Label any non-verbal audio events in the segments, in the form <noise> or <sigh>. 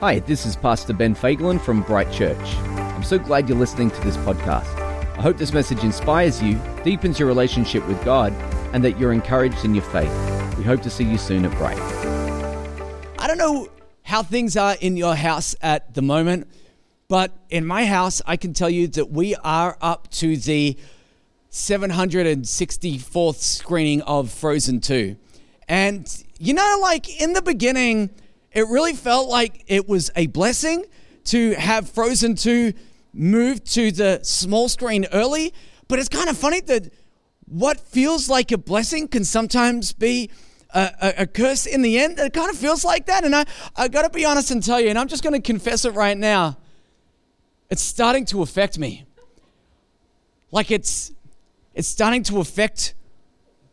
Hi, this is Pastor Ben Fagelin from Bright Church. I'm so glad you're listening to this podcast. I hope this message inspires you, deepens your relationship with God, and that you're encouraged in your faith. We hope to see you soon at Bright. I don't know how things are in your house at the moment, but in my house, I can tell you that we are up to the 764th screening of Frozen 2. And, you know, like in the beginning, it really felt like it was a blessing to have Frozen 2 move to the small screen early. But it's kind of funny that what feels like a blessing can sometimes be a, a, a curse in the end. It kind of feels like that. And I, I got to be honest and tell you, and I'm just going to confess it right now. It's starting to affect me. Like it's it's starting to affect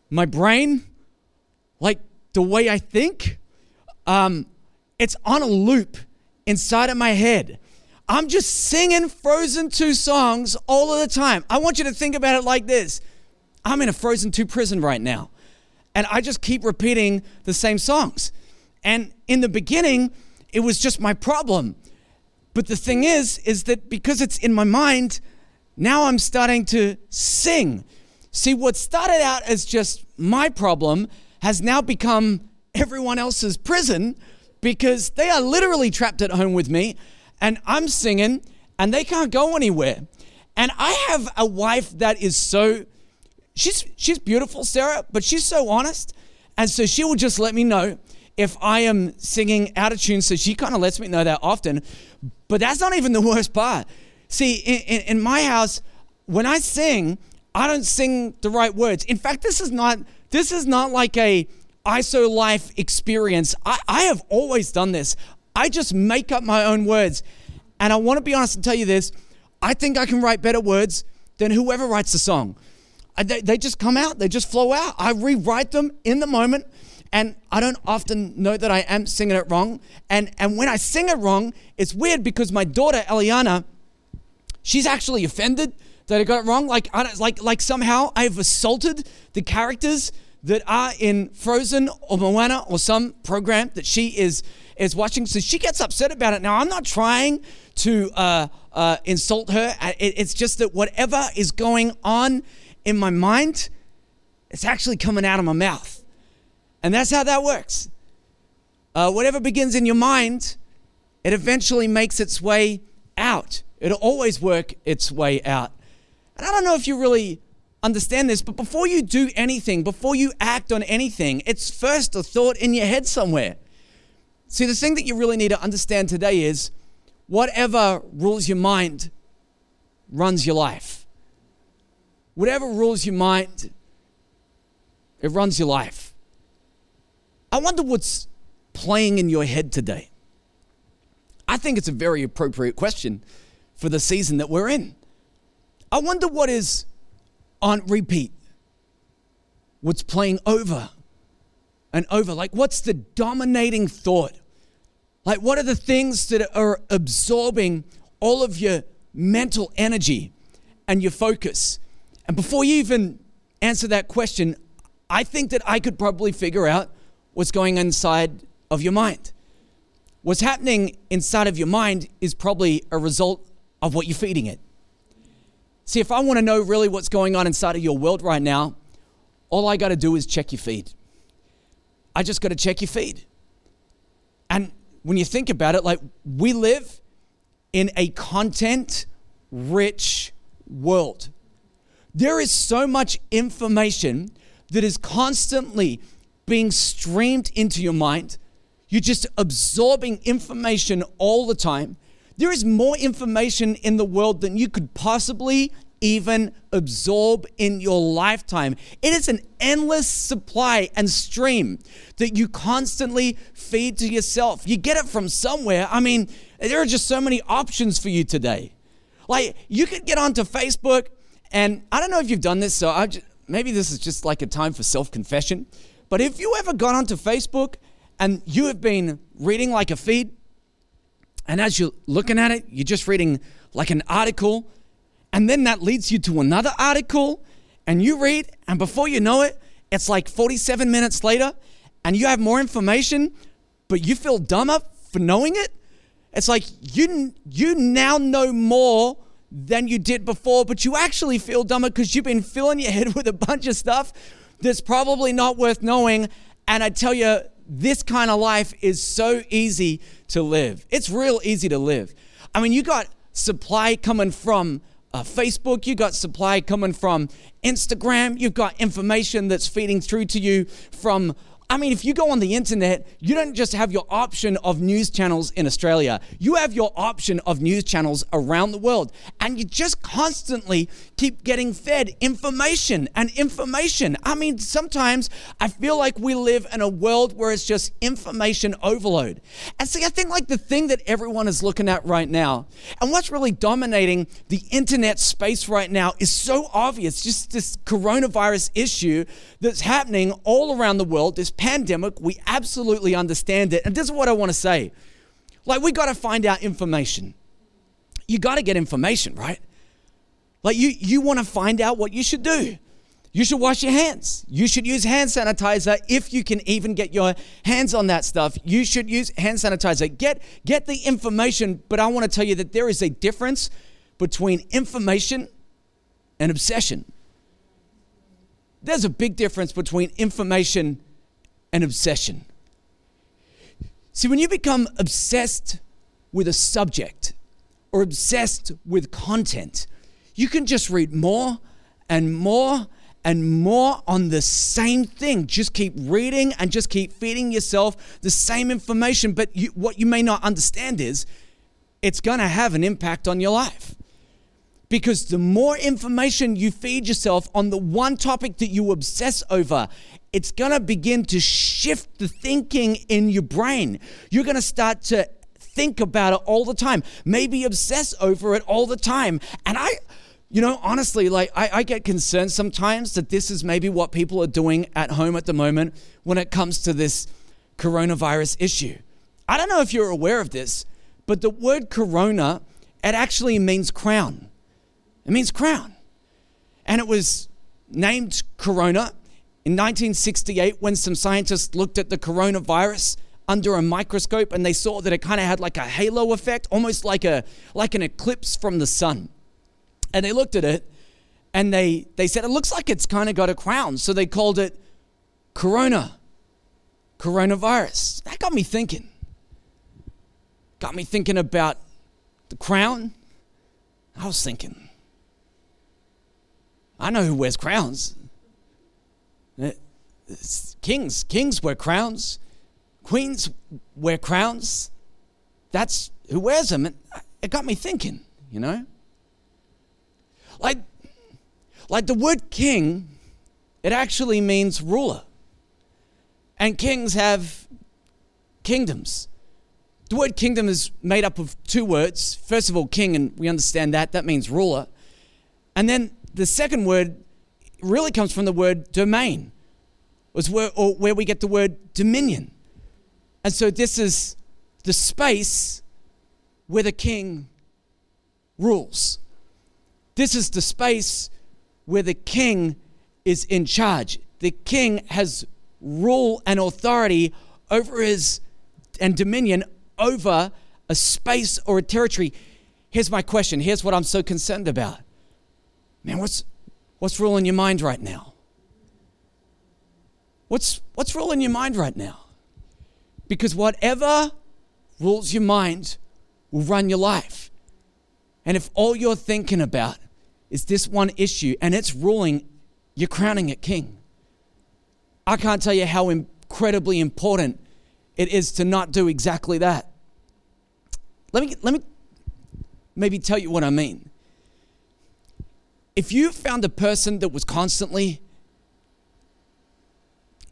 my brain, like the way I think. Um, it's on a loop inside of my head. I'm just singing Frozen 2 songs all of the time. I want you to think about it like this I'm in a Frozen 2 prison right now, and I just keep repeating the same songs. And in the beginning, it was just my problem. But the thing is, is that because it's in my mind, now I'm starting to sing. See, what started out as just my problem has now become everyone else's prison because they are literally trapped at home with me and I'm singing and they can't go anywhere. And I have a wife that is so she's she's beautiful, Sarah, but she's so honest. And so she will just let me know if I am singing out of tune. So she kind of lets me know that often. But that's not even the <laughs> worst part. See, in, in, in my house, when I sing, I don't sing the right words. In fact, this is not this is not like a ISO life experience. I, I have always done this. I just make up my own words. And I want to be honest and tell you this I think I can write better words than whoever writes the song. They, they just come out, they just flow out. I rewrite them in the moment. And I don't often know that I am singing it wrong. And, and when I sing it wrong, it's weird because my daughter, Eliana, she's actually offended that I got it wrong. Like, I like, like somehow I've assaulted the characters that are in Frozen or Moana or some program that she is is watching. So she gets upset about it. Now I'm not trying to uh, uh, insult her. It, it's just that whatever is going on in my mind, it's actually coming out of my mouth, and that's how that works. Uh, whatever begins in your mind, it eventually makes its way out. It'll always work its way out. And I don't know if you really understand this, but before you do anything, before you act on anything, it's first a thought in your head somewhere. See, the thing that you really need to understand today is whatever rules your mind runs your life. Whatever rules your mind, it runs your life. I wonder what's playing in your head today. I think it's a very appropriate question for the season that we're in. I wonder what is on repeat. What's playing over and over? Like, what's the dominating thought? Like, what are the things that are absorbing all of your mental energy and your focus? And before you even answer that question, I think that I could probably figure out what's going inside of your mind. What's happening inside of your mind is probably a result of what you're feeding it. See, if I want to know really what's going on inside of your world right now, all I got to do is check your feed. I just got to check your feed. And when you think about it, like we live in a content rich world. There is so much information that is constantly being streamed into your mind. You're just absorbing information all the time. There is more information in the world than you could possibly even absorb in your lifetime. It is an endless supply and stream that you constantly feed to yourself. You get it from somewhere. I mean, there are just so many options for you today. Like, you could get onto Facebook, and I don't know if you've done this, so I just, maybe this is just like a time for self confession. But if you ever gone onto Facebook and you have been reading like a feed, and as you're looking at it, you're just reading like an article, and then that leads you to another article, and you read, and before you know it, it's like 47 minutes later, and you have more information, but you feel dumber for knowing it. It's like you you now know more than you did before, but you actually feel dumber because you've been filling your <laughs> head with a bunch of stuff that's probably not worth knowing. And I tell you, this kind of life is so easy to live. It's real easy to live. I mean, you got supply coming from uh, Facebook, you got supply coming from Instagram, you've got information that's feeding through to you from I mean, if you go on the internet, you don't just have your option of news channels in Australia, you have your option of news channels around the world. And you just constantly keep getting fed information and information. I mean, sometimes I feel like we live in a world where it's just information overload. And see, I think like the thing that everyone is looking at right now, and what's really dominating the internet space right now is so obvious just this coronavirus issue that's happening all around the world, this pandemic. We absolutely understand it. And this is what I want to say like, we got to find out information. You got to get information, right? Like, you, you want to find out what you should do. You should wash your hands. You should use hand sanitizer if you can even get your hands on that stuff. You should use hand sanitizer. Get get the information, but I want to tell you that there is a difference between information and obsession. There's a big difference between information and obsession. See, when you become obsessed with a subject or obsessed with content, you can just read more and more and more on the same thing. Just keep reading and just keep feeding yourself the same information. But you, what you may not understand is it's going to have an impact on your life. Because the more information you feed yourself on the one topic that you obsess over, it's gonna begin to shift the thinking in your brain. You're gonna start to think about it all the time, maybe obsess over it all the time. And I, you know, honestly, like I, I, get concerned sometimes that this is maybe what people are doing at home at the moment when it comes to this coronavirus issue. I don't know if you're aware of this, but the word corona, it actually means crown. It means crown. And it was named Corona in 1968 when some scientists looked at the coronavirus under a microscope and they saw that it kind of had like a halo effect, almost like a like an eclipse from the sun. And they looked at it and they they said it looks like it's kind of got a crown, so they called it corona coronavirus. That got me thinking. Got me thinking about the crown. I was thinking I know who wears crowns. Uh, kings, kings wear crowns. Queens wear crowns. That's who wears them. And it got me thinking, you know? Like, like the word king, it actually means ruler. And kings have kingdoms. The word kingdom is made up of two words. First of all, king, and we understand that. That means ruler. And then the second word really comes from the word domain, was where, or where we get the word dominion. And so this is the space where the king rules. This is the space where the king is in charge. The king has rule and authority over his and dominion over a space or a territory. Here's my question. Here's what I'm so concerned about. Man, what's, what's ruling your mind right now? What's, what's ruling your mind right now? Because whatever rules your mind will run your life. And if all you're thinking about is this one issue and it's ruling, you're crowning it king. I can't tell you how incredibly important it is to not do exactly that. Let me, let me maybe tell you what I mean if you found a person that was constantly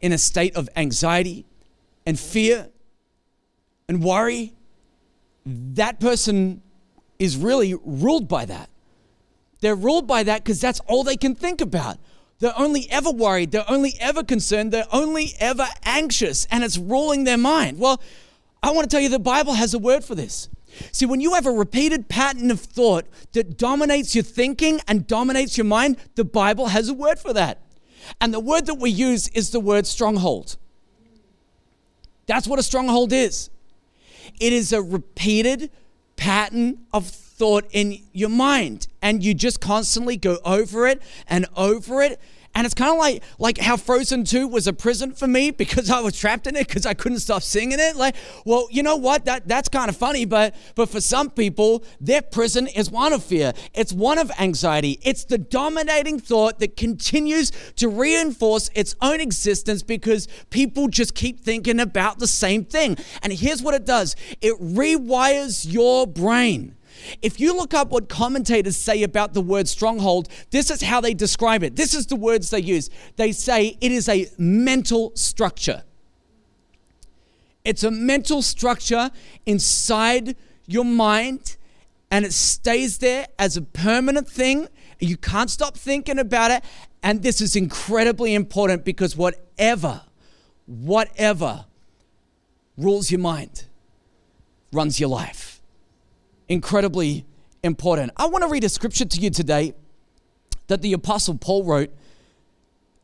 in a state of anxiety and fear and worry, that person is really ruled by that. They're ruled by that because that's all they can think about. They're only ever worried, they're only ever concerned, they're only ever anxious, and it's ruling their mind. Well, I want to tell you the Bible has a word for this. See, when you have a repeated pattern of thought that dominates your thinking and dominates your mind, the Bible has a word for that. And the word that we use is the word stronghold. That's what a stronghold is. it is a repeated pattern of thought in your mind. And you just constantly go over it and over it and it's kind of like like how Frozen 2 was a prison for me because I was trapped in it because I couldn't stop singing it. Like, well, you know what? That that's kind of funny, but but for some people, their prison is one of fear. It's one of anxiety. It's the dominating thought that continues to reinforce its own existence because people just keep thinking about the same thing. And here's what it does. It rewires your brain. If you look up what commentators say about the word stronghold, this is how they describe it. This is the words they use. They say it is a mental structure. It's a mental structure inside your mind, and it stays there as a permanent thing. You can't stop thinking about it. And this is incredibly important because whatever, whatever rules your mind runs your life incredibly important. I want to read a scripture to you today that the Apostle Paul wrote.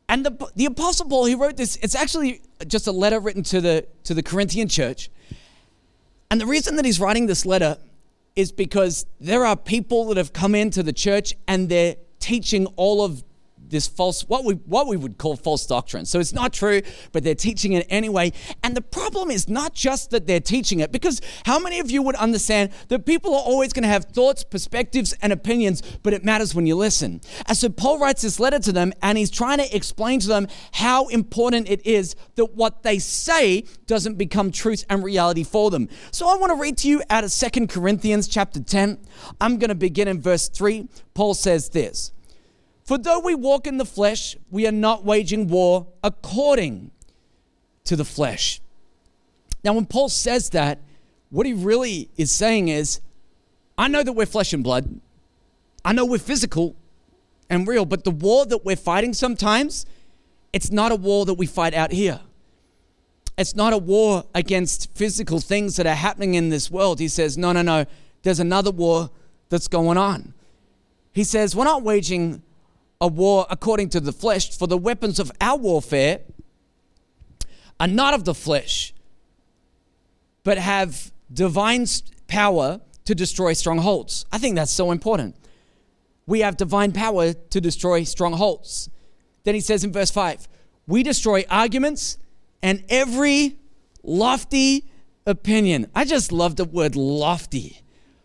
And the, the Apostle Paul, he wrote this, it's actually just a letter written to the, to the Corinthian church. And the reason that he's writing this letter is because there are people that have come into the church and they're teaching all of this false, what we, what we would call false doctrine. So it's not true, but they're teaching it anyway. And the problem is not just that they're teaching it, because how many of you would understand that people are always going to have thoughts, perspectives, and opinions, but it matters when you listen. And so Paul writes this letter to them, and he's trying to explain to them how important it is that what they say doesn't become truth and reality for them. So I want to read to you out of Second Corinthians chapter 10. I'm going to begin in verse 3. Paul says this. For though we walk in the flesh, we are not waging war according to the flesh. Now, when Paul says that, what he really is saying is, I know that we're flesh and blood. I know we're physical and real, but the war that we're fighting sometimes, it's not a war that we fight out here. It's not a war against physical things that are happening in this world. He says, no, no, no, there's another war that's going on. He says, we're not waging a war according to the flesh, for the weapons of our warfare are not of the flesh, but have divine power to destroy strongholds. I think that's so important. We have divine power to destroy strongholds. Then he says in verse 5 we destroy arguments and every lofty opinion. I just love the word lofty.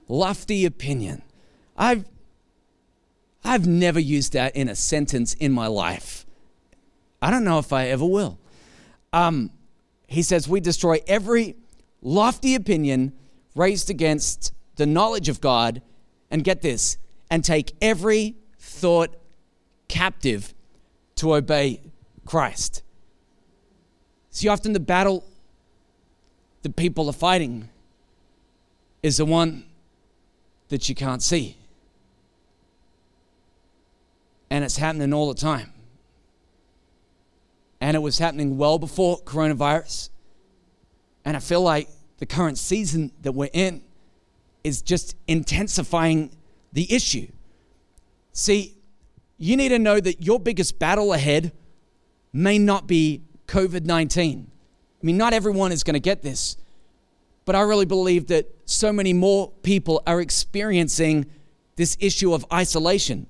Lofty opinion. I've I've never used that in a sentence in my life. I don't know if I ever will. Um, he says, We destroy every lofty opinion raised against the knowledge of God, and get this, and take every thought captive to obey Christ. See, often the battle that people are fighting is the one that you can't see and it's happening all the time. And it was happening well before coronavirus. And I feel like the current season that we're in is just intensifying the issue. See, you need to know that your biggest battle ahead may not be COVID 19. I mean, not everyone is going to get this, but I really believe that so many more people are experiencing this issue of isolation.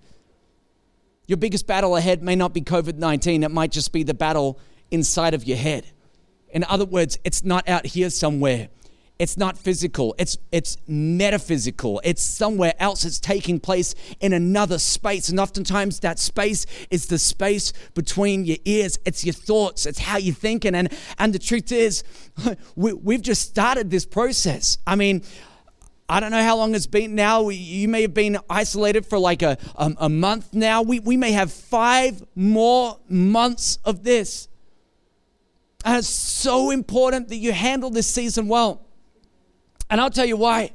Your biggest battle ahead may not be COVID 19, it might just be the battle inside of your head. In other words, it's not out here somewhere. It's not physical. It's it's metaphysical. It's somewhere else. It's taking place in another space. And oftentimes that space is the space between your ears. It's your thoughts. It's how you're thinking. And and the truth is, <laughs> we, we've just started this process. I mean, I don't know how long it's been now. You may have been isolated for like a, a, a, month now. We, we may have five more months of this. And it's so important that you handle this season well. And I'll tell you why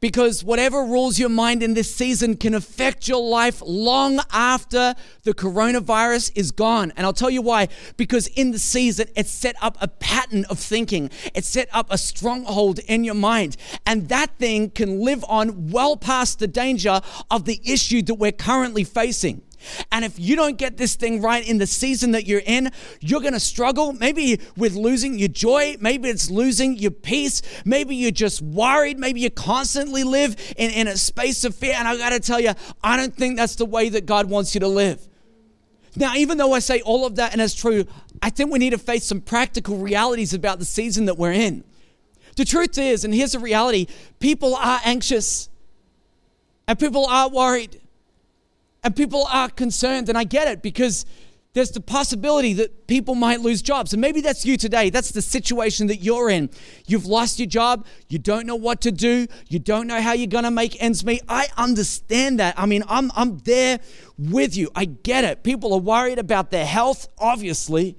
because whatever rules your mind in this season can affect your life long after the coronavirus is gone. And I'll tell you why. Because in the season, it set up a pattern of thinking, it set up a stronghold in your mind. And that thing can live on well past the danger of the issue that we're currently facing. And if you don't get this thing right in the season that you're in, you're going to struggle. Maybe with losing your joy. Maybe it's losing your peace. Maybe you're just worried. Maybe you constantly live in, in a space of fear. And I got to tell you, I don't think that's the way that God wants you to live. Now, even though I say all of that and it's true, I think we need to face some practical realities about the season that we're in. The truth is, and here's the reality people are anxious and people are worried and people are concerned. And I get it because there's the possibility that people might lose jobs. And maybe that's you today. That's the situation that you're in. You've lost your job. You don't know what to do. You don't know how you're going to make ends meet. I understand that. I mean, I'm, I'm there with you. I get it. People are worried about their health, obviously.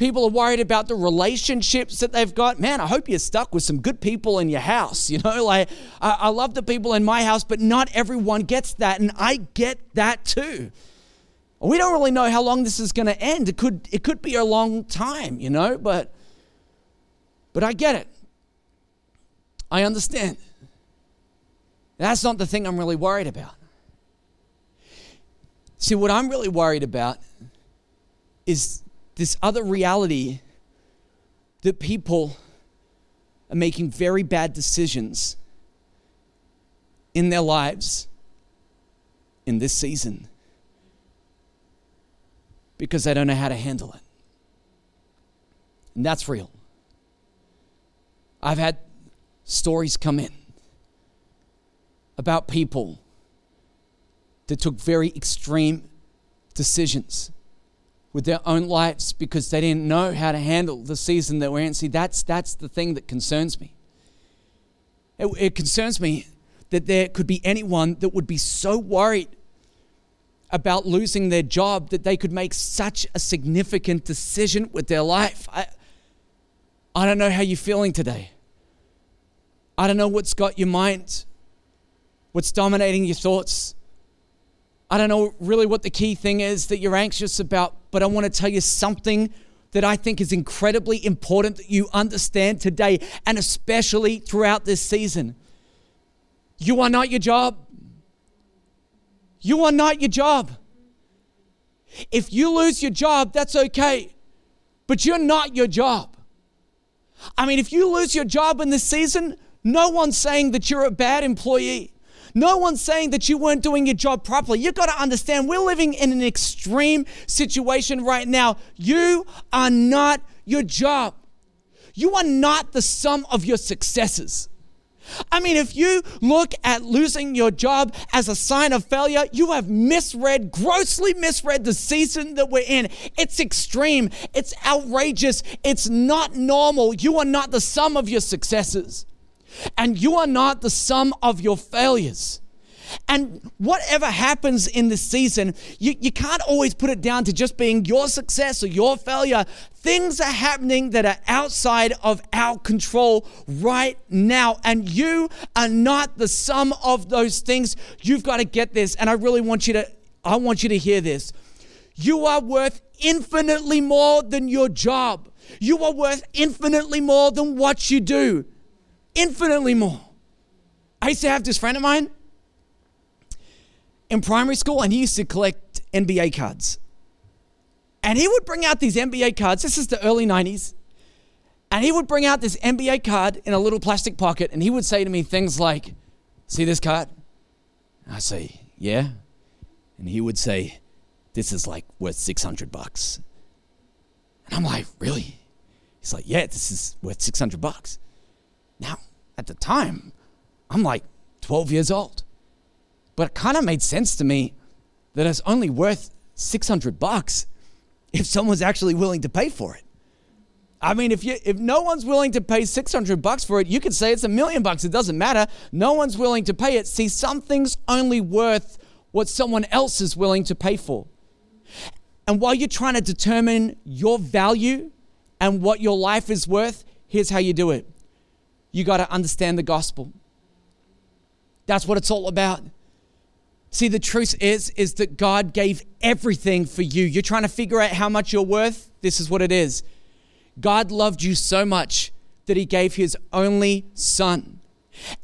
People are worried about the relationships that they've got. Man, I hope you're stuck with some good people in your house. You know, <laughs> like I, I love the people in my house, but not everyone gets that. And I get that too. We don't really know how long this is going to end. It could, it could be a long time, you know, but, but I get it. I understand. That's not the thing I'm really worried about. See, what I'm really worried about is this other reality that people are making very bad decisions in their lives in this season because they don't know how to handle it. And that's real. I've had stories come in about people that took very extreme decisions with their own lives because they didn't know how to handle the season that we're in. See, that's, that's the thing that concerns me. It, it concerns me that there could be anyone that would be so worried about losing their job that they could make such a significant decision with their life. I, I don't know how you're feeling today. I don't know what's got your mind, what's dominating your thoughts. I don't know really what the key thing is that you're anxious about, but I want to tell you something that I think is incredibly important that you understand today and especially throughout this season. You are not your job. You are not your job. If you lose your job, that's okay, but you're not your job. I mean, if you lose your job in this season, no one's saying that you're a bad employee. No one's saying that you weren't doing your job properly. You've got to understand we're living in an extreme situation right now. You are not your job, you are not the sum of your successes. I mean, if you look at losing your job as a sign of failure, you have misread, grossly misread the season that we're in. It's extreme, it's outrageous, it's not normal. You are not the sum of your successes and you are not the sum of your failures. And whatever happens in this season, you, you can't always put it down to just being your success or your failure. Things are happening that are outside of our control right now. And you are not the sum of those things. You've got to get this. And I really want you to, I want you to hear this. You are worth infinitely more than your job. You are worth infinitely more than what you do infinitely more. I used to have this friend of mine in primary school, and he used to collect NBA cards. And he would bring out these NBA cards. This is the early 90s. And he would bring out this NBA card in a little plastic pocket, and he would say to me things like, See this card? I say, Yeah. And he would say, This is like worth 600 bucks. And I'm like, Really? He's like, Yeah, this is worth 600 bucks. Now, at the time, I'm like 12 years old. But it kind of made sense to me that it's only worth 600 bucks if someone's actually willing to pay for it. I mean, if you if no one's willing to pay 600 bucks for it, you could say it's a million bucks. It doesn't matter. No one's willing to pay it. See, something's only worth what someone else is willing to pay for. And while you're trying to determine your value and what your life is worth, here's how you do it you got to understand the gospel. That's what it's all about. See, the truth is, is that God gave everything for you. You're trying to figure out how much you're worth. This is what it is. God loved you so much that he gave his only son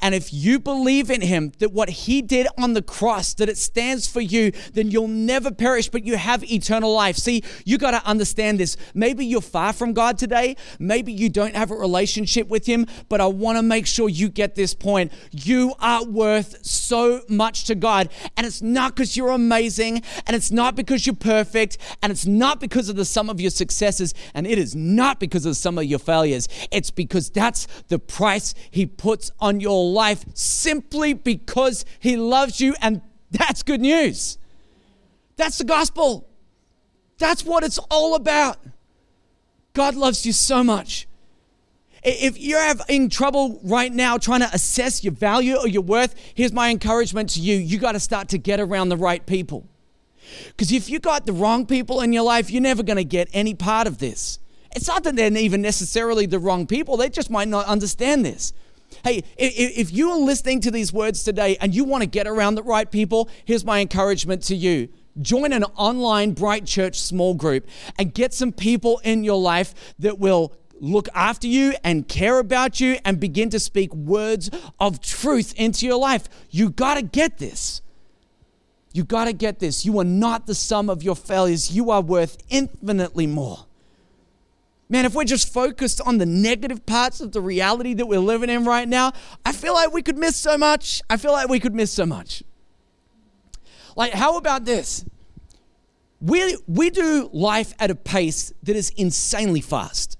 And if you believe in him, that what he did on the cross, that it stands for you, then you'll never perish, but you have eternal life. See, you got to understand this. Maybe you're far from God today. Maybe you don't have a relationship with him, but I want to make sure you get this point. You are worth so much to God. And it's not because you're amazing, and it's not because you're perfect, and it's not because of the sum of your successes, and it is not because of the sum of your failures. It's because that's the price he puts on your life simply because He loves you, and that's good news. That's the gospel. That's what it's all about. God loves you so much. If you're having trouble right now trying to assess your value or your worth, here's my encouragement to you. You got to start to get around the right people. Because if you got the wrong people in your life, you're never going to get any part of this. It's not that they're even necessarily the wrong people, they just might not understand this. Hey, if you are listening to these words today and you want to get around the right people, here's my encouragement to you. Join an online Bright Church small group and get some people in your life that will look after you and care about you and begin to speak words of truth into your life. You got to get this. You got to get this. You are not the sum of your failures, you are worth infinitely more. Man, if we're just focused on the negative parts of the reality that we're living in right now, I feel like we could miss so much. I feel like we could miss so much. Like, how about this? We, we do life at a pace that is insanely fast.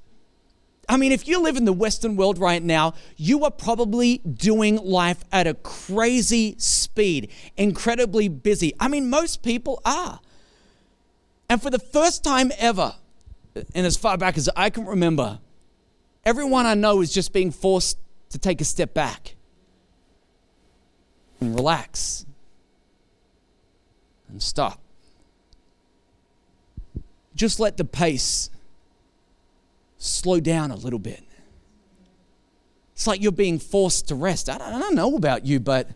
I mean, if you live in the Western world right now, you are probably doing life at a crazy speed, incredibly busy. I mean, most people are. And for the first time ever, and as far back as I can remember, everyone I know is just being forced to take a step back and relax and stop. Just let the pace slow down a little bit. It's like you're being forced to rest. I don't, know about you, but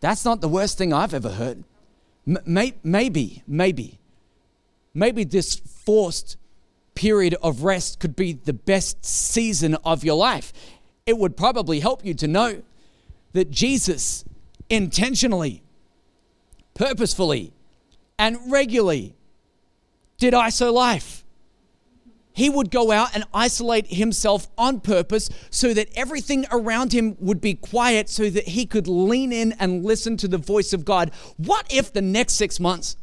that's not the worst thing I've ever heard. Maybe, maybe, maybe this forced period of rest could be the best season of your life. It would probably help you to know that Jesus intentionally, purposefully, and regularly did ISO life. He would go out and isolate himself on purpose so that everything around him would be quiet so that he could lean in and listen to the voice of God. What if the next six months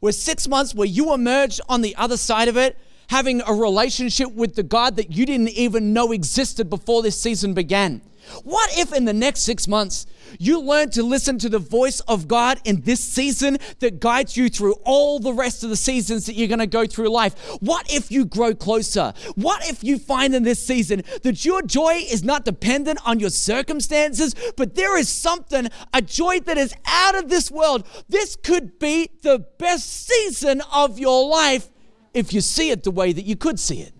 were six months where you emerged on the other side of it having a relationship with the God that you didn't even know existed before this season began? What if in the next six months you learn to listen to the voice of God in this season that guides you through all the rest of the seasons that you're going to go through life? What if you grow closer? What if you find in this season that your joy is not dependent on your circumstances, but there is something, a joy that is out of this world? This could be the best season of your life if you see it the way that you could see it.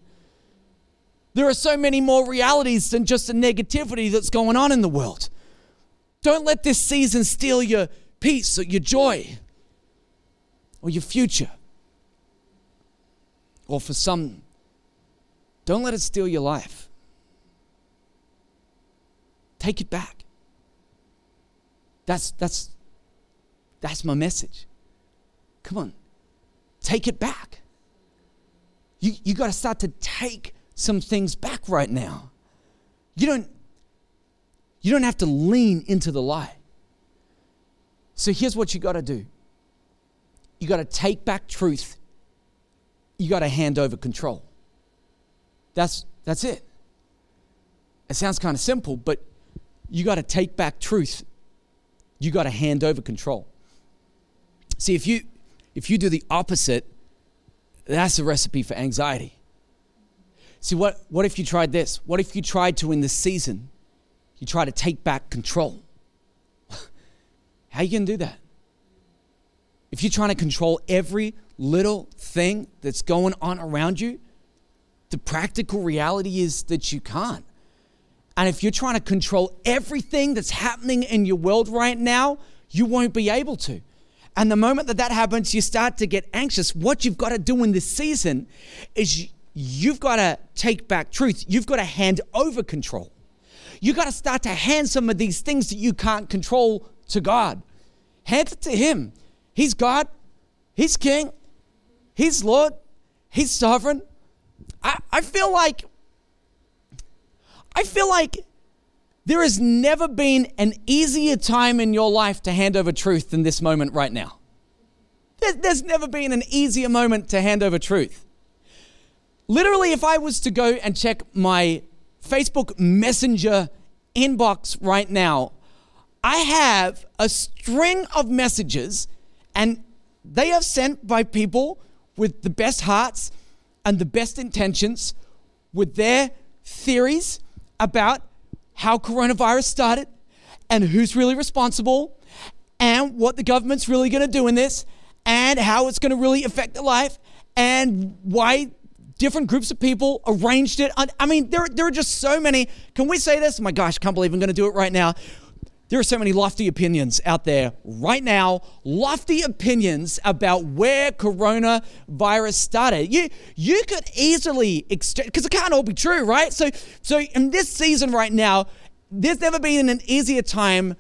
There are so many more realities than just the negativity that's going on in the world. Don't let this season steal your peace or your joy or your future. Or for some, don't let it steal your life. Take it back. That's, that's, that's my message. Come on, take it back. You, you got to start to take some things back right now. You don't, you don't have to lean into the lie. So here's what you got to do you got to take back truth, you got to hand over control. That's, that's it. It sounds kind of simple, but you got to take back truth. You got to hand over control. See, if you if you do the opposite, that's a recipe for anxiety. See, what, what if you tried this? What if you tried to, in this season, you try to take back control? <laughs> How are you going to do that? If you're trying to control every little thing that's going on around you, the practical reality is that you can't. And if you're trying to control everything that's happening in your world right now, you won't be able to. And the moment that that happens, you start to get anxious. What you've got to do in this season is you've got to take back truth. You've got to hand over control. You've got to start to hand some of these things that you can't control to God. Hand it to Him. He's God, He's King, He's Lord, He's sovereign. I, I feel like, I feel like there has never been an easier time in your life to hand over truth than this moment right now. There's never been an easier moment to hand over truth. Literally, if I was to go and check my Facebook Messenger inbox right now, I have a string of messages, and they are sent by people with the best hearts and the best intentions, with their theories about how coronavirus started and who's really responsible and what the government's really going to do in this and how it's going to really affect their life and why different groups of people arranged it. I mean, there, there are just so many. Can we say this? Oh my gosh, I can't believe I'm going to do it right now. There are so many lofty opinions out there right now, lofty opinions about where coronavirus started. You you could easily because it can't all be true, right? So so in this season right now, there's never been an easier time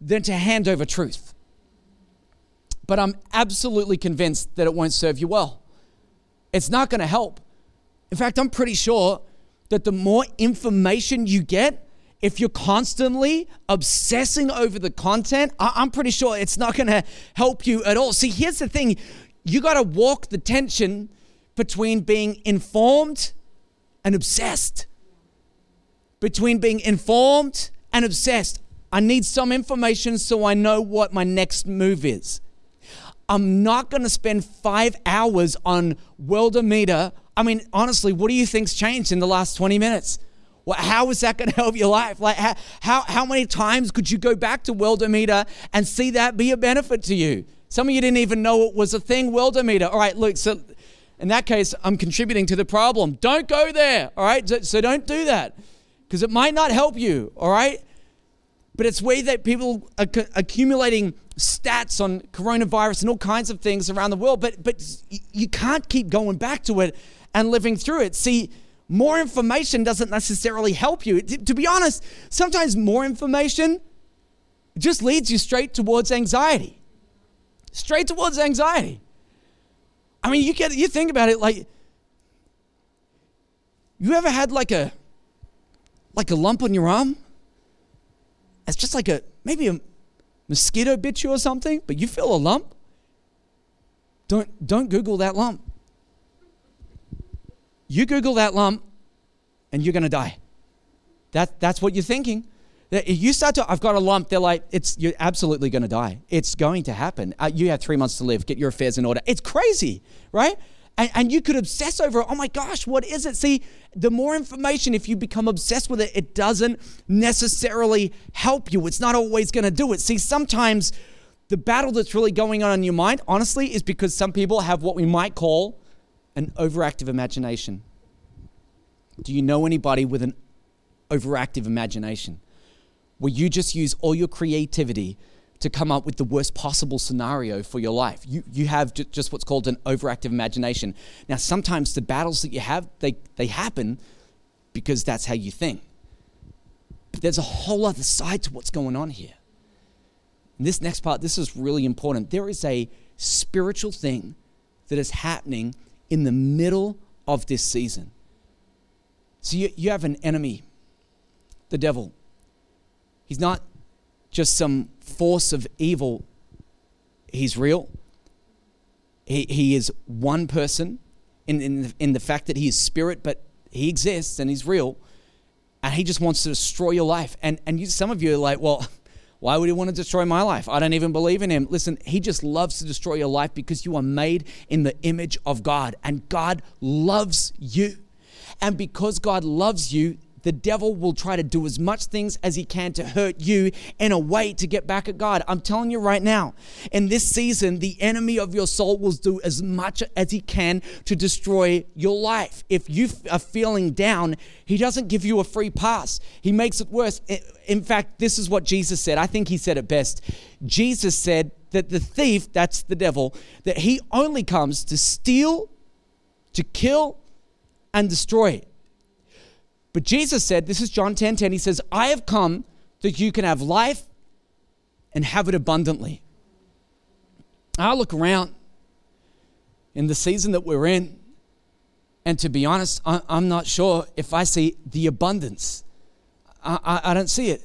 than to hand over truth. But I'm absolutely convinced that it won't serve you well. It's not going to help. In fact, I'm pretty sure that the more information you get, if you're constantly obsessing over the content, I'm pretty sure it's not going to help you at all. See, here's the thing you got to walk the tension between being informed and obsessed. Between being informed and obsessed. I need some information so I know what my next move is. I'm not going to spend five hours on Worldometer. I mean, honestly, what do you think's changed in the last 20 minutes? Well, how is that going to help your life? Like, how, how, many times could you go back to Worldometer and see that be a benefit to you? Some of you didn't even know it was a thing, Worldometer. All right, look, so in that case, I'm contributing to the problem. Don't go there, all right? So, so don't do that because it might not help you, all right? But it's way that people are accumulating stats on coronavirus and all kinds of things around the world, but, but you can't keep going back to it and living through it. See, more information doesn't necessarily help you. To be honest, sometimes more information just leads you straight towards anxiety. Straight towards anxiety. I mean, you get you think about it like you ever had like a like a lump on your arm? It's just like a maybe a mosquito bit you or something, but you feel a lump, don't, don't Google that lump. You Google that lump and you're going to die. That, that's what you're thinking. If you start to, I've got a lump, they're like, it's, you're absolutely going to die. It's going to happen. Uh, you have three months to live. Get your affairs in order. It's crazy, right? And, and you could obsess over, oh my gosh, what is it? See, the more information, if you become obsessed with it, it doesn't necessarily help you. It's not always going to do it. See, sometimes the battle that's really going on in your mind, honestly, is because some people have what we might call an overactive imagination. Do you know anybody with an overactive imagination? Where you just use all your creativity to come up with the worst possible scenario for your life. You, you have just what's called an overactive imagination. Now, sometimes the battles that you have, they, they happen because that's how you think. But there's a whole other side to what's going on here. And this next part, this is really important. There is a spiritual thing that is happening in the middle of this season. So you, you have an enemy, the devil. He's not just some force of evil. He's real. He, he is one person in, in, the, in the fact that he is spirit, but he exists and he's real. And he just wants to destroy your life. And, and you, some of you are like, well, why would he want to destroy my life? I don't even believe in him. Listen, he just loves to destroy your life because you are made in the image of God and God loves you. And because God loves you, the devil will try to do as much things as he can to hurt you in a way to get back at God. I'm telling you right now, in this season, the enemy of your soul will do as much as he can to destroy your life. If you are feeling down, he doesn't give you a free pass, he makes it worse. In fact, this is what Jesus said. I think he said it best. Jesus said that the thief, that's the devil, that he only comes to steal, to kill, and destroy. But Jesus said, this is John 10 10, he says, I have come that you can have life and have it abundantly. I look around in the season that we're in, and to be honest, I, am not sure if I see the abundance. I, I, I don't see it.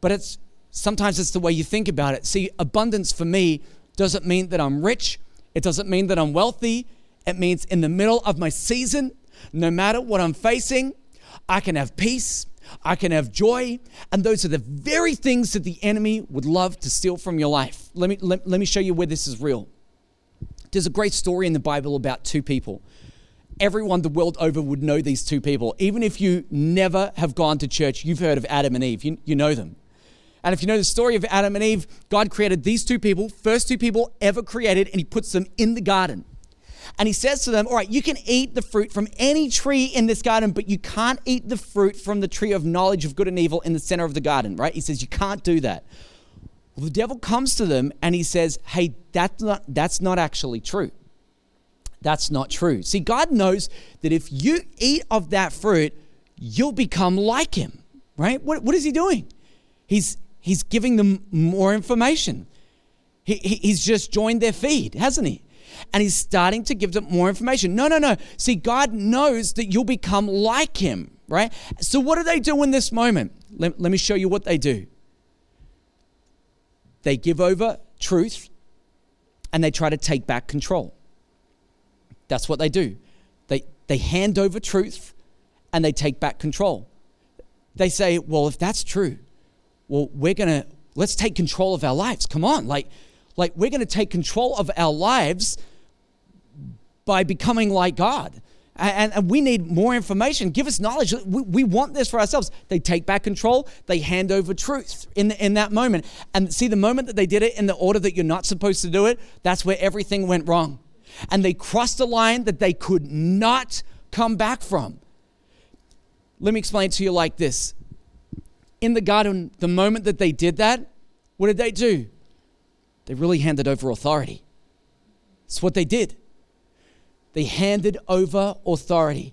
But it's sometimes it's the way you think about it. See, abundance for me doesn't mean that I'm rich, it doesn't mean that I'm wealthy. It means in the middle of my season, no matter what I'm facing, I can have peace, I can have joy, and those are the very things that the enemy would love to steal from your life. Let me, let, let me show you where this is real. There's a great story in the Bible about two people. Everyone the world over would know these two people. Even if you never have gone to church, you've heard of Adam and Eve. You, you know them. And if you know the story of Adam and Eve, God created these two people, first two people ever created, and He puts them in the garden. And He says to them, All right, you can eat the fruit from any tree in this garden, but you can't eat the fruit from the tree of knowledge of good and evil in the center of the garden, right? He says, You can't do that. Well, the devil comes to them and he says, Hey, that's not, that's not actually true. That's not true. See, God knows that if you eat of that fruit, you'll become like Him, right? What, what is He doing? He's he's giving them more information. He, he's just joined their feed, hasn't he? And he's starting to give them more information. No, no, no. See, God knows that you'll become like him, right? So, what do they do in this moment? Let, let me show you what they do. They give over truth and they try to take back control. That's what they do. They, they hand over truth and they take back control. They say, well, if that's true, well, we're going to, let's take control of our lives. Come on. Like, like we're going to take control of our lives by becoming like God. And, and, we need more information. Give us knowledge. We, we, want this for ourselves. They take back control. They hand over truth in, in that moment. And see, the moment that they did it in the order that you're not supposed to do it, that's where everything went wrong. And they crossed a line that they could not come back from. Let me explain to you like this in the garden, the moment that they did that, what did they do? They really handed over authority. That's what they did. They handed over authority.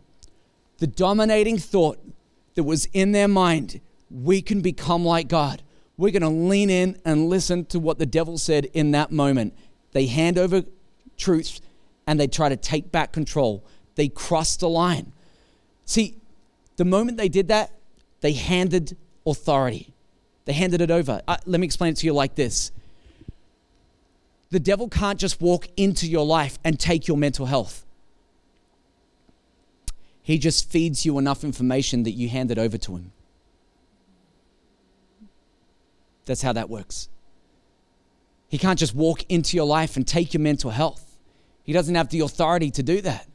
The dominating thought that was in their mind we can become like God. We're going to lean in and listen to what the devil said in that moment. They hand over truth and they try to take back control. They crossed the line. See, the moment they did that, they handed authority. They handed it over. Uh, let me explain it to you like this the devil can't just walk into your life and take your mental health. He just feeds you enough information that you hand it over to him. That's how that works. He can't just walk into your life and take your mental health. He doesn't have the authority to do that.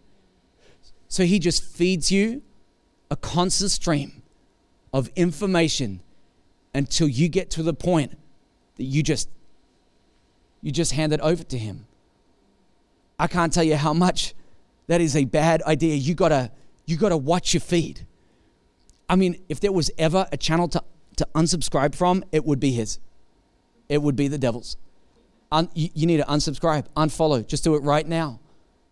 So he just feeds you a constant stream of information until you get to the point that you just you just hand it over to him. I can't tell you how much that is a bad idea. You gotta you gotta watch your feed. I mean, if there was ever a channel to, to unsubscribe from, it would be his. It would be the devil's. Un, you, you need to unsubscribe, unfollow. Just do it right now.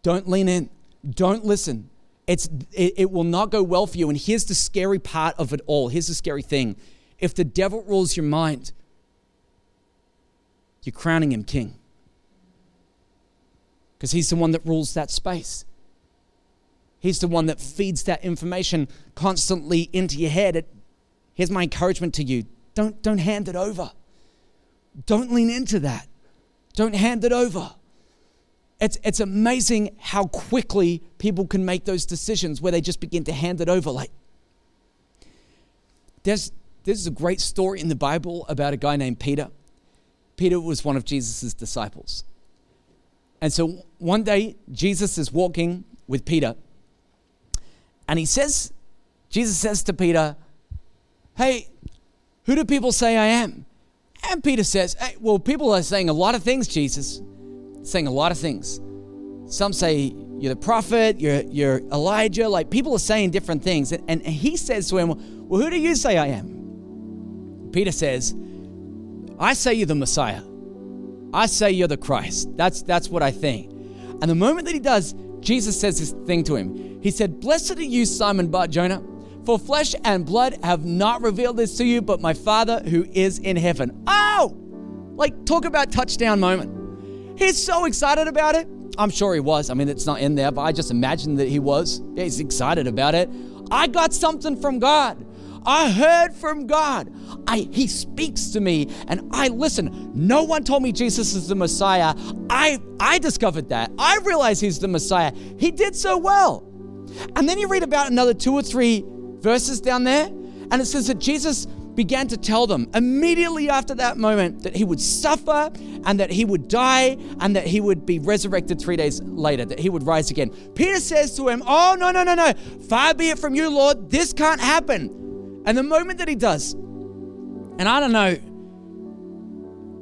Don't lean in. Don't listen. It's, it, it will not go well for you. And here's the scary part of it all. Here's the scary thing. If the devil rules your mind, you're crowning him king. Because he's the one that rules that space. He's the one that feeds that information constantly into your head. It, here's my encouragement to you don't, don't hand it over. Don't lean into that. Don't hand it over. It's, it's amazing how quickly people can make those decisions where they just begin to hand it over. Like, there's, there's a great story in the Bible about a guy named Peter. Peter was one of Jesus' disciples. And so one day, Jesus is walking with Peter, and he says, Jesus says to Peter, Hey, who do people say I am? And Peter says, Hey, well, people are saying a lot of things, Jesus saying a lot of things. Some say you're the prophet, you're, you're Elijah, like people are saying different things. And, and he says to him, Well, who do you say I am? Peter says, I say you're the Messiah. I say you're the Christ. That's, that's what I think. And the moment that he does, Jesus says this thing to him. He said, Blessed are you, Simon Bar Jonah, For flesh and blood have not revealed this to you, but my Father who is in heaven. Oh! Like, talk about touchdown moment. He's so excited about it. I'm sure he was. I mean, it's not in there, but I just imagine that he was. Yeah, he's excited about it. I got something from God. I heard from God. I, he speaks to me and I listen. No one told me Jesus is the Messiah. I, I discovered that. I realized he's the Messiah. He did so well. And then you read about another two or three verses down there, and it says that Jesus began to tell them immediately after that moment that he would suffer and that he would die and that he would be resurrected three days later, that he would rise again. Peter says to him, Oh, no, no, no, no. Far be it from you, Lord. This can't happen. And the moment that he does, and I don't know,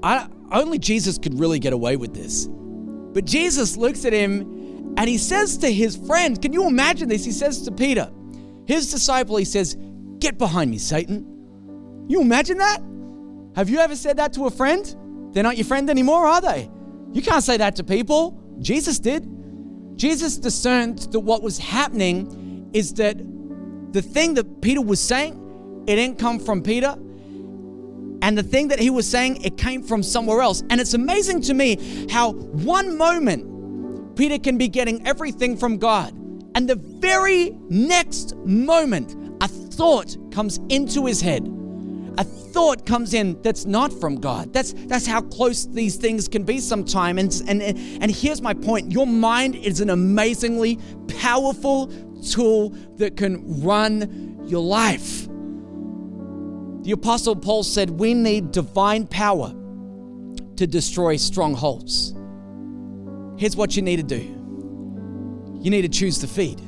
I, only Jesus could really get away with this. But Jesus looks at him and he says to his friend, Can you imagine this? He says to Peter, his disciple, he says, Get behind me, Satan. You imagine that? Have you ever said that to a friend? They're not your friend anymore, are they? You can't say that to people. Jesus did. Jesus discerned that what was happening is that the thing that Peter was saying, it didn't come from Peter. And the thing that he was saying, it came from somewhere else. And it's amazing to me how one moment Peter can be getting everything from God. And the very next moment, a thought comes into his head a thought comes in that's not from God. That's that's how close these things can be sometimes. And, and and here's my point. Your mind is an amazingly powerful tool that can run your life. The apostle Paul said we need divine power to destroy strongholds. Here's what you need to do. You need to choose to feed.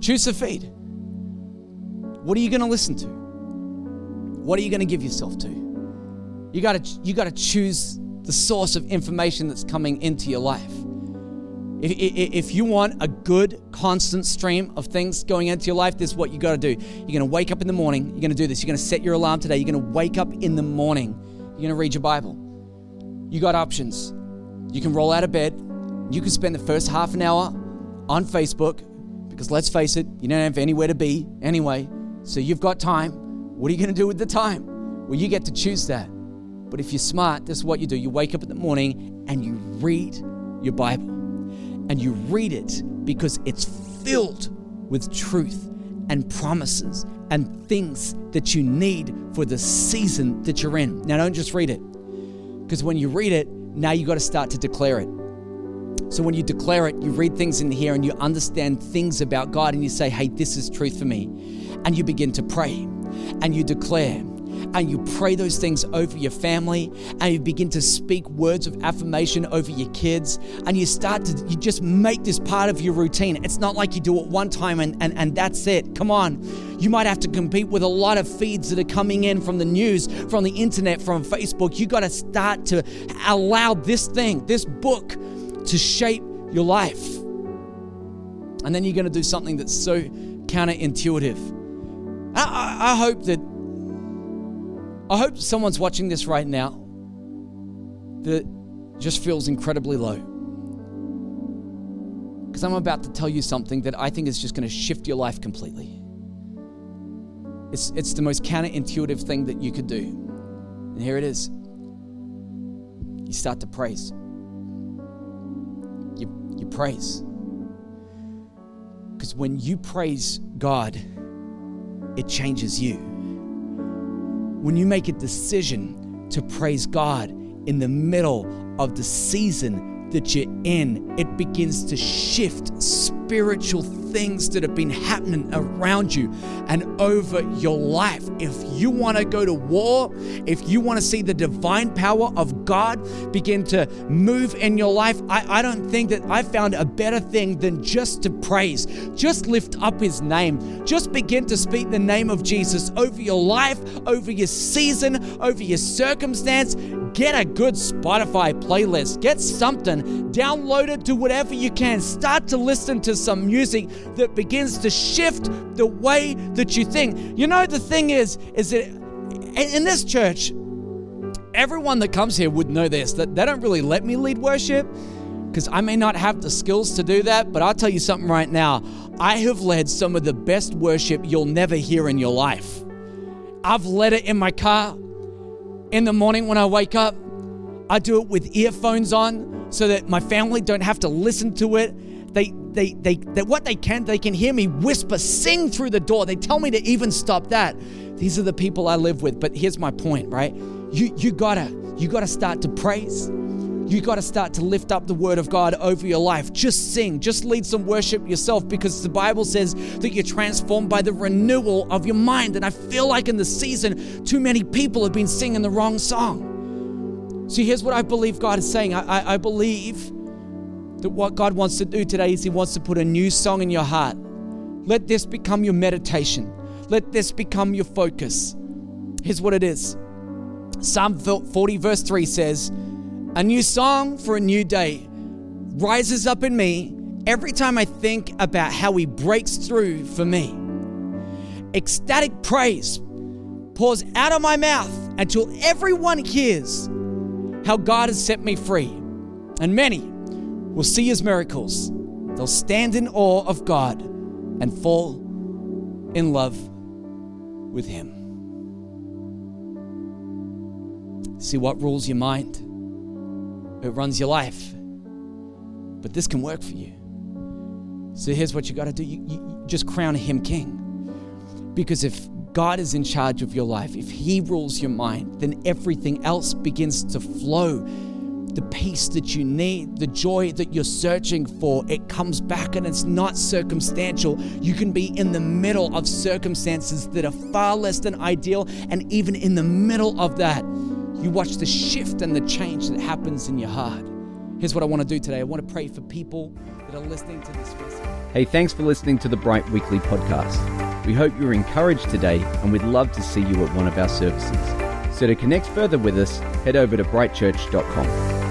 Choose to feed. What are you going to listen to? What are you going to give yourself to? You got to you got to choose the source of information that's coming into your life. If, if you want a good, constant stream of things going into your life, this is what you got to do. You're going to wake up in the morning. You're going to do this. You're going to set your alarm today. You're going to wake up in the morning. You're going to read your Bible. You got options. You can roll out of bed. You can spend the first half an hour on Facebook because let's face it, you don't have anywhere to be anyway. So you've got time. What are you going to do with the time? Well, you get to choose that. But if you're smart, this is what you do. You wake up in the morning and you read your Bible. And you read it because it's filled with truth and promises and things that you need for the season that you're in. Now, don't just read it. Because when you read it, now you got to start to declare it. So when you declare it, you read things in here and you understand things about God and you say, hey, this is truth for me. And you begin to pray and you declare and you pray those things over your family and you begin to speak words of affirmation over your kids and you start to you just make this part of your routine. It's not like you do it one time and, and, and that's it. Come on. You might have to compete with a lot of feeds that are coming in from the news from the internet from facebook. You got to start to allow this thing this book to shape your life. And then you're going to do something that's so counterintuitive. I, I, hope that I hope someone's watching this right now that just feels incredibly low. Because I'm about to tell you something that I think is just going to shift your life completely. It's, it's the most counterintuitive thing that you could do. And here it is. You start to praise. You, you praise. Because when you praise God, it changes you. When you make a decision to praise God in the middle of the season that you're in, it begins to shift spiritual things that have been happening around you and over your life. If you want to go to war, if you want to see the divine power of God begin to move in your life, I, I don't think that I found a better thing than just to praise. Just lift up His name. Just begin to speak the name of Jesus over your life, over your season, over your circumstance. Get a good Spotify playlist. Get something. Download it, do whatever you can. Start to listen to some music that begins to shift the way that you think. You know, the thing is, is that in this church, everyone that comes here would know this that they don't really let me lead worship because I may not have the skills to do that, but I'll tell you something right now. I have led some of the best worship you'll never hear in your life. I've led it in my car. In the morning when I wake up, I do it with earphones on so that my family don't have to listen to it. They, they, they, they, what they can, they can hear me whisper, sing through the door. They tell me to even stop that. These are the people I live with. But here's my point, right? You, you gotta, you gotta start to praise you got to start to lift up the word of God over your life. Just sing, just lead some worship yourself because the Bible says that you're transformed by the renewal of your mind. And I feel like in the season, too many people have been singing the wrong song. See, here's what I believe God is saying I, I, I believe that what God wants to do today is He wants to put a new song in your heart. Let this become your meditation, let this become your focus. Here's what it is Psalm 40, verse 3 says, a new song for a new day rises up in me every time I think about how He breaks through for me. Ecstatic praise pours out of my mouth until everyone hears how God has set me free. And many will see His miracles. They'll stand in awe of God and fall in love with Him. See what rules your mind? it runs your life. But this can work for you. So here's what you got to do you, you just crown him king. Because if God is in charge of your life, if He rules your mind, then everything else begins to flow. The peace that you need, the joy that you're searching for, it comes back and it's not circumstantial. You can be in the middle of circumstances that are far less than ideal, and even in the middle of that, you watch the shift and the change that happens in your heart. Here's what I want to do today I want to pray for people that are listening to this message. Hey, thanks for listening to the Bright Weekly podcast. We hope you're encouraged today and we'd love to see you at one of our services. So to connect further with us, head over to brightchurch.com.